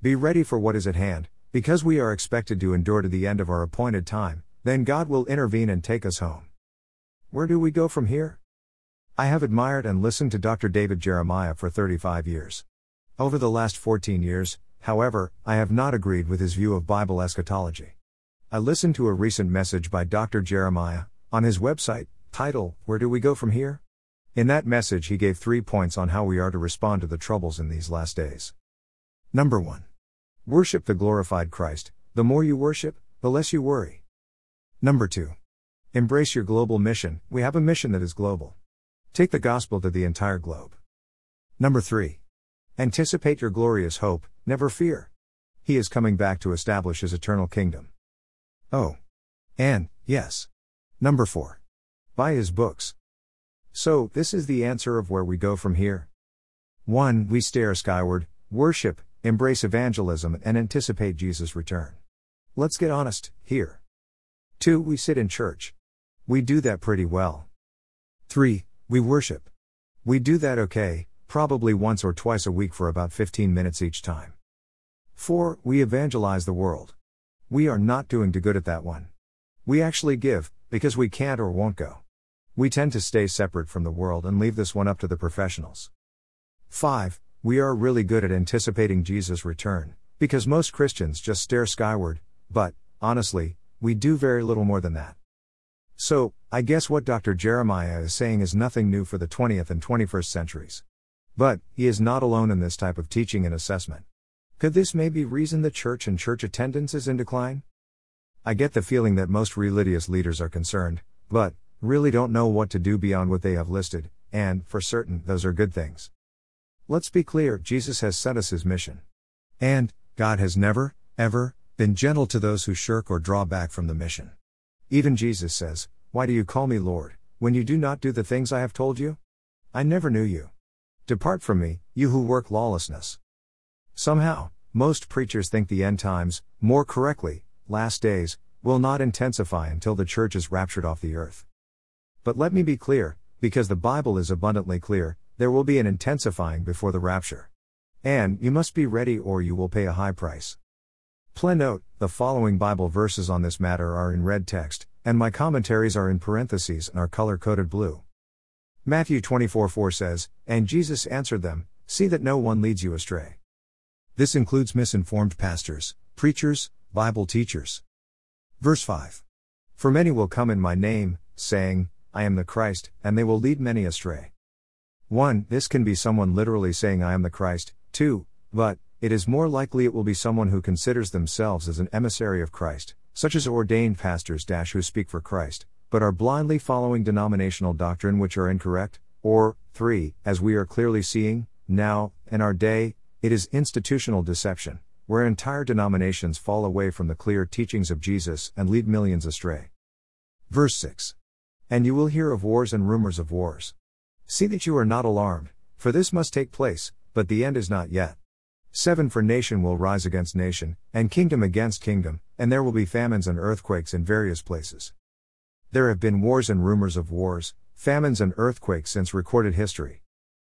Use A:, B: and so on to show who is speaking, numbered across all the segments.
A: Be ready for what is at hand, because we are expected to endure to the end of our appointed time, then God will intervene and take us home. Where do we go from here? I have admired and listened to Dr. David Jeremiah for 35 years. Over the last 14 years, however, I have not agreed with his view of Bible eschatology. I listened to a recent message by Dr. Jeremiah, on his website, title, Where Do We Go From Here? In that message, he gave three points on how we are to respond to the troubles in these last days. Number 1. Worship the glorified Christ. The more you worship, the less you worry. Number 2. Embrace your global mission. We have a mission that is global. Take the gospel to the entire globe. Number 3. Anticipate your glorious hope, never fear. He is coming back to establish his eternal kingdom. Oh. And, yes. Number 4. Buy his books. So, this is the answer of where we go from here. 1. We stare skyward, worship, embrace evangelism, and anticipate Jesus' return. Let's get honest, here. 2. We sit in church. We do that pretty well. 3. We worship. We do that okay, probably once or twice a week for about 15 minutes each time. 4. We evangelize the world. We are not doing too good at that one. We actually give, because we can't or won't go. We tend to stay separate from the world and leave this one up to the professionals. 5. We are really good at anticipating Jesus' return, because most Christians just stare skyward, but, honestly, we do very little more than that. So, I guess what Dr. Jeremiah is saying is nothing new for the 20th and 21st centuries. But, he is not alone in this type of teaching and assessment. Could this maybe reason the church and church attendance is in decline? I get the feeling that most religious leaders are concerned, but, really don't know what to do beyond what they have listed, and, for certain, those are good things. Let's be clear Jesus has sent us his mission. And, God has never, ever, been gentle to those who shirk or draw back from the mission. Even Jesus says, Why do you call me Lord, when you do not do the things I have told you? I never knew you. Depart from me, you who work lawlessness. Somehow, most preachers think the end times, more correctly, last days, will not intensify until the church is raptured off the earth. But let me be clear, because the Bible is abundantly clear, there will be an intensifying before the rapture. And you must be ready or you will pay a high price. Please note, the following Bible verses on this matter are in red text, and my commentaries are in parentheses and are color coded blue. Matthew 24 4 says, And Jesus answered them, See that no one leads you astray. This includes misinformed pastors, preachers, Bible teachers. Verse 5. For many will come in my name, saying, I am the Christ, and they will lead many astray. 1. This can be someone literally saying, I am the Christ. 2. But, it is more likely it will be someone who considers themselves as an emissary of Christ, such as ordained pastors who speak for Christ, but are blindly following denominational doctrine which are incorrect, or, 3, as we are clearly seeing, now, in our day, it is institutional deception, where entire denominations fall away from the clear teachings of Jesus and lead millions astray. Verse 6. And you will hear of wars and rumors of wars. See that you are not alarmed, for this must take place, but the end is not yet. 7 For nation will rise against nation, and kingdom against kingdom, and there will be famines and earthquakes in various places. There have been wars and rumors of wars, famines and earthquakes since recorded history.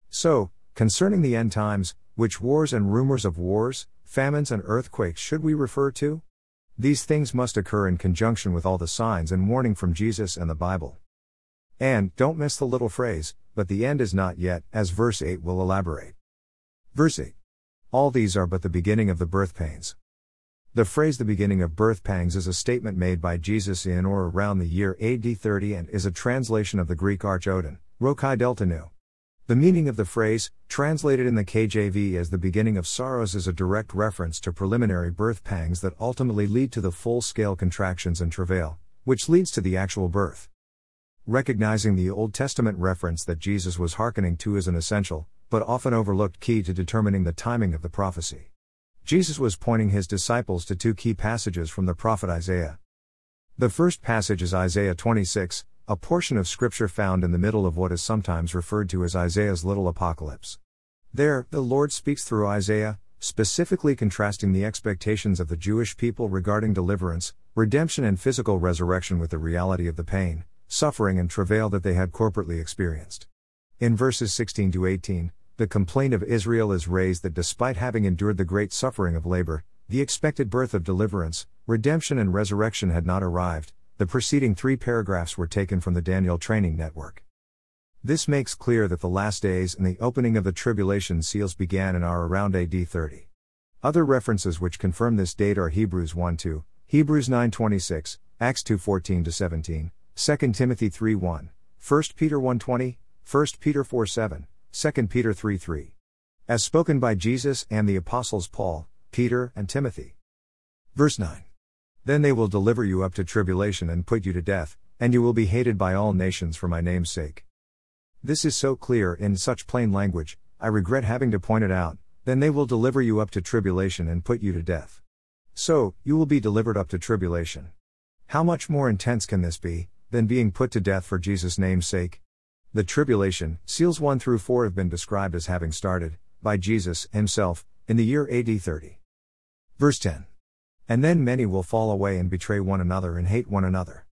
A: So, concerning the end times, which wars and rumors of wars, famines and earthquakes should we refer to? These things must occur in conjunction with all the signs and warning from Jesus and the Bible. And, don't miss the little phrase, but the end is not yet, as verse 8 will elaborate. Verse 8. All these are but the beginning of the birth pains. The phrase the beginning of birth pangs is a statement made by Jesus in or around the year AD 30 and is a translation of the Greek arch Odin, Rokai Delta Nu. The meaning of the phrase, translated in the KJV as the beginning of sorrows, is a direct reference to preliminary birth pangs that ultimately lead to the full scale contractions and travail, which leads to the actual birth. Recognizing the Old Testament reference that Jesus was hearkening to is an essential, but often overlooked key to determining the timing of the prophecy. Jesus was pointing his disciples to two key passages from the prophet Isaiah. The first passage is Isaiah 26, a portion of scripture found in the middle of what is sometimes referred to as Isaiah's little apocalypse. There, the Lord speaks through Isaiah, specifically contrasting the expectations of the Jewish people regarding deliverance, redemption, and physical resurrection with the reality of the pain, suffering, and travail that they had corporately experienced. In verses 16 to 18, the complaint of Israel is raised that despite having endured the great suffering of labor, the expected birth of deliverance, redemption, and resurrection had not arrived. The preceding three paragraphs were taken from the Daniel Training Network. This makes clear that the last days and the opening of the tribulation seals began and are around AD 30. Other references which confirm this date are Hebrews 1 2, Hebrews 9 26, Acts 2 14 17, 2 Timothy 3 1, 1 Peter 1 20, 1 Peter 4 7, 2 Peter 3 3. As spoken by Jesus and the apostles Paul, Peter, and Timothy. Verse 9. Then they will deliver you up to tribulation and put you to death, and you will be hated by all nations for my name's sake. This is so clear in such plain language, I regret having to point it out. Then they will deliver you up to tribulation and put you to death. So, you will be delivered up to tribulation. How much more intense can this be, than being put to death for Jesus' name's sake? The tribulation, seals 1 through 4 have been described as having started, by Jesus himself, in the year AD 30. Verse 10. And then many will fall away and betray one another and hate one another.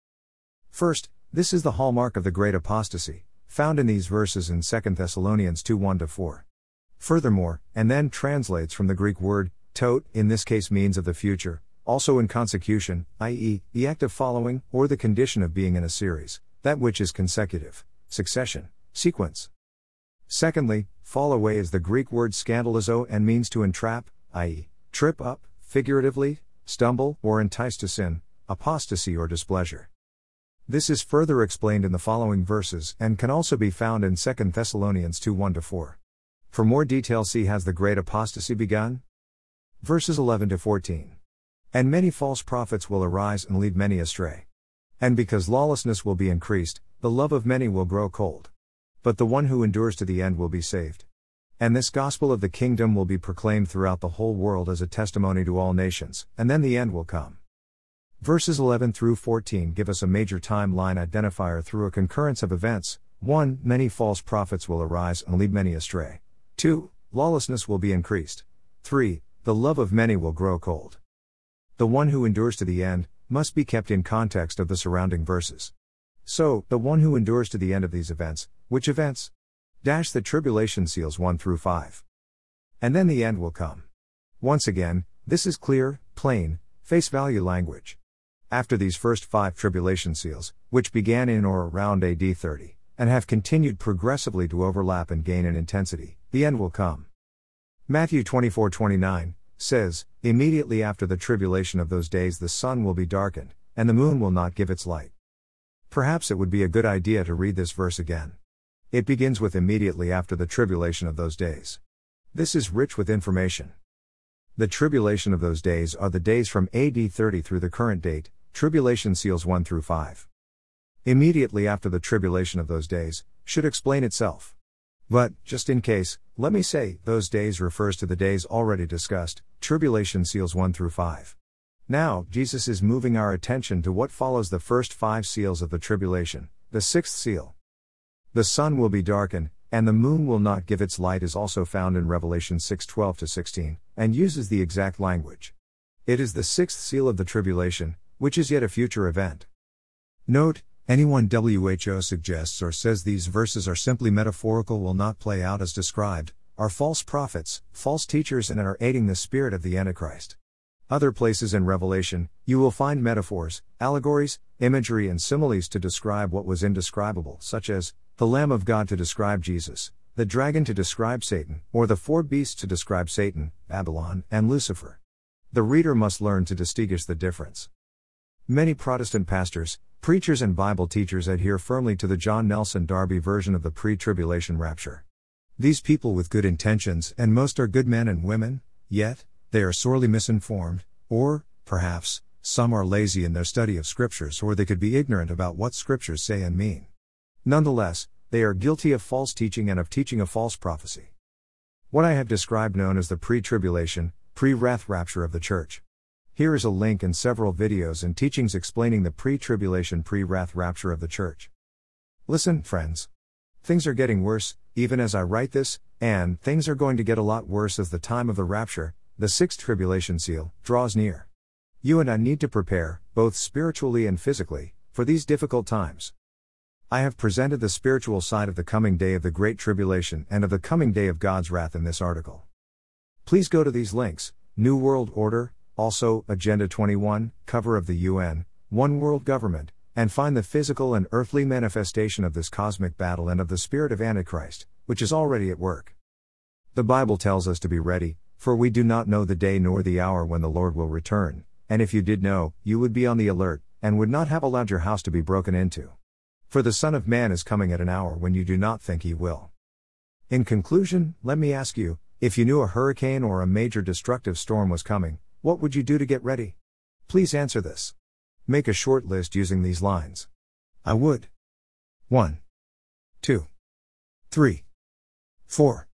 A: First, this is the hallmark of the great apostasy, found in these verses in 2 Thessalonians 2 1 4. Furthermore, and then translates from the Greek word, tote, in this case means of the future, also in consecution, i.e., the act of following, or the condition of being in a series, that which is consecutive, succession, sequence. Secondly, fall away is the Greek word scandalizo and means to entrap, i.e., trip up, figuratively, stumble, or entice to sin, apostasy or displeasure. This is further explained in the following verses and can also be found in 2 Thessalonians 2 1 4. For more detail, see Has the Great Apostasy Begun? Verses 11 14. And many false prophets will arise and lead many astray. And because lawlessness will be increased, the love of many will grow cold. But the one who endures to the end will be saved. And this gospel of the kingdom will be proclaimed throughout the whole world as a testimony to all nations, and then the end will come. Verses 11 through 14 give us a major timeline identifier through a concurrence of events. 1. Many false prophets will arise and lead many astray. 2. Lawlessness will be increased. 3. The love of many will grow cold. The one who endures to the end must be kept in context of the surrounding verses. So, the one who endures to the end of these events, which events? Dash the tribulation seals 1 through 5. And then the end will come. Once again, this is clear, plain, face value language. After these first five tribulation seals, which began in or around AD 30, and have continued progressively to overlap and gain in intensity, the end will come. Matthew 24 29 says, Immediately after the tribulation of those days the sun will be darkened, and the moon will not give its light. Perhaps it would be a good idea to read this verse again. It begins with immediately after the tribulation of those days. This is rich with information. The tribulation of those days are the days from AD 30 through the current date, tribulation seals 1 through 5. Immediately after the tribulation of those days, should explain itself. But, just in case, let me say, those days refers to the days already discussed, tribulation seals 1 through 5. Now, Jesus is moving our attention to what follows the first five seals of the tribulation, the sixth seal. The sun will be darkened, and the moon will not give its light is also found in Revelation 6:12 16 and uses the exact language. It is the sixth seal of the tribulation, which is yet a future event. Note, anyone WHO suggests or says these verses are simply metaphorical will not play out as described, are false prophets, false teachers and are aiding the spirit of the Antichrist. Other places in Revelation, you will find metaphors, allegories, imagery and similes to describe what was indescribable, such as the Lamb of God to describe Jesus, the dragon to describe Satan, or the four beasts to describe Satan, Babylon, and Lucifer. The reader must learn to distinguish the difference. Many Protestant pastors, preachers, and Bible teachers adhere firmly to the John Nelson Darby version of the pre tribulation rapture. These people with good intentions, and most are good men and women, yet, they are sorely misinformed, or, perhaps, some are lazy in their study of scriptures or they could be ignorant about what scriptures say and mean. Nonetheless, they are guilty of false teaching and of teaching a false prophecy. What I have described known as the pre tribulation, pre wrath rapture of the church. Here is a link and several videos and teachings explaining the pre tribulation, pre wrath rapture of the church. Listen, friends. Things are getting worse, even as I write this, and things are going to get a lot worse as the time of the rapture, the sixth tribulation seal, draws near. You and I need to prepare, both spiritually and physically, for these difficult times. I have presented the spiritual side of the coming day of the Great Tribulation and of the coming day of God's wrath in this article. Please go to these links New World Order, also Agenda 21, cover of the UN, One World Government, and find the physical and earthly manifestation of this cosmic battle and of the spirit of Antichrist, which is already at work. The Bible tells us to be ready, for we do not know the day nor the hour when the Lord will return, and if you did know, you would be on the alert, and would not have allowed your house to be broken into. For the Son of Man is coming at an hour when you do not think he will. In conclusion, let me ask you if you knew a hurricane or a major destructive storm was coming, what would you do to get ready? Please answer this. Make a short list using these lines. I would. 1. 2. 3. 4.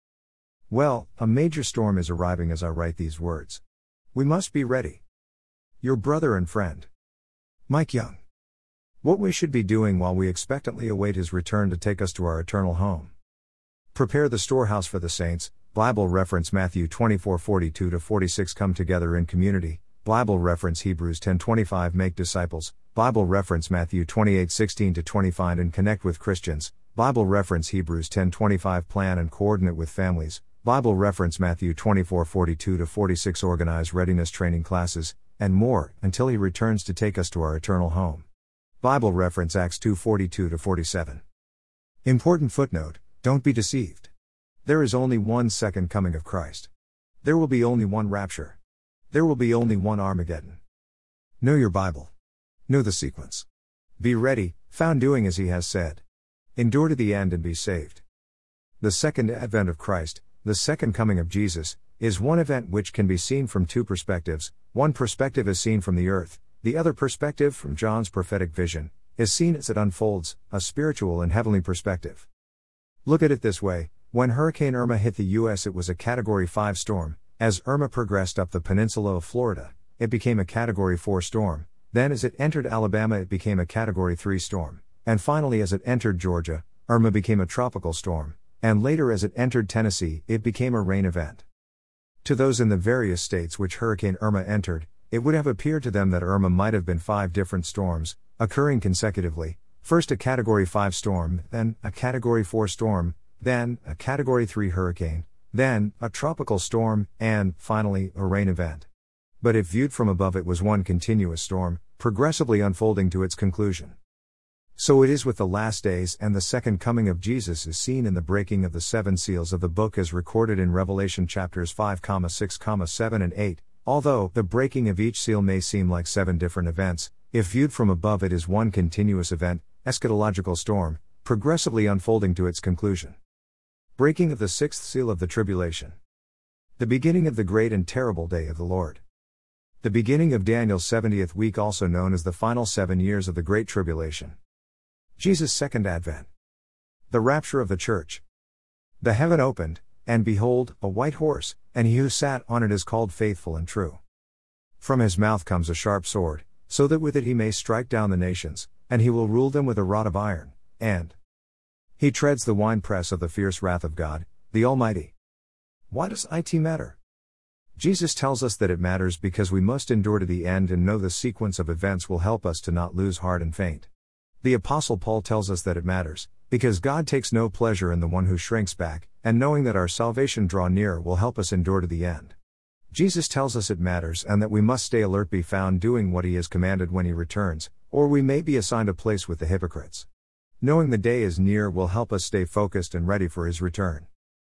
A: Well, a major storm is arriving as I write these words. We must be ready. Your brother and friend. Mike Young. What we should be doing while we expectantly await his return to take us to our eternal home. Prepare the storehouse for the saints, Bible reference Matthew 24:42 46 come together in community. Bible reference Hebrews 10:25 make disciples. Bible reference Matthew 28:16 25 and connect with Christians. Bible reference Hebrews 10:25 plan and coordinate with families. Bible reference Matthew 24:42 46 organize readiness training classes and more until he returns to take us to our eternal home. Bible reference Acts 2:42 47. Important footnote: Don't be deceived. There is only one second coming of Christ. There will be only one rapture. There will be only one Armageddon. Know your Bible. Know the sequence. Be ready, found doing as he has said. Endure to the end and be saved. The second advent of Christ, the second coming of Jesus, is one event which can be seen from two perspectives. One perspective is seen from the earth, the other perspective, from John's prophetic vision, is seen as it unfolds, a spiritual and heavenly perspective. Look at it this way when Hurricane Irma hit the U.S., it was a Category 5 storm. As Irma progressed up the peninsula of Florida, it became a Category 4 storm. Then, as it entered Alabama, it became a Category 3 storm. And finally, as it entered Georgia, Irma became a tropical storm. And later, as it entered Tennessee, it became a rain event. To those in the various states which Hurricane Irma entered, it would have appeared to them that Irma might have been five different storms, occurring consecutively first a Category 5 storm, then a Category 4 storm, then a Category 3 hurricane, then a tropical storm, and, finally, a rain event. But if viewed from above, it was one continuous storm, progressively unfolding to its conclusion. So it is with the last days, and the second coming of Jesus is seen in the breaking of the seven seals of the book as recorded in Revelation chapters 5, 6, 7, and 8. Although the breaking of each seal may seem like seven different events, if viewed from above, it is one continuous event, eschatological storm, progressively unfolding to its conclusion. Breaking of the sixth seal of the tribulation. The beginning of the great and terrible day of the Lord. The beginning of Daniel's 70th week, also known as the final seven years of the Great Tribulation. Jesus' second advent. The rapture of the church. The heaven opened, and behold, a white horse, and he who sat on it is called faithful and true. From his mouth comes a sharp sword, so that with it he may strike down the nations, and he will rule them with a rod of iron, and he treads the winepress of the fierce wrath of God, the Almighty. Why does it matter? Jesus tells us that it matters because we must endure to the end and know the sequence of events will help us to not lose heart and faint. The Apostle Paul tells us that it matters, because God takes no pleasure in the one who shrinks back, and knowing that our salvation draw near will help us endure to the end. Jesus tells us it matters and that we must stay alert, be found doing what he has commanded when he returns, or we may be assigned a place with the hypocrites. Knowing the day is near will help us stay focused and ready for his return.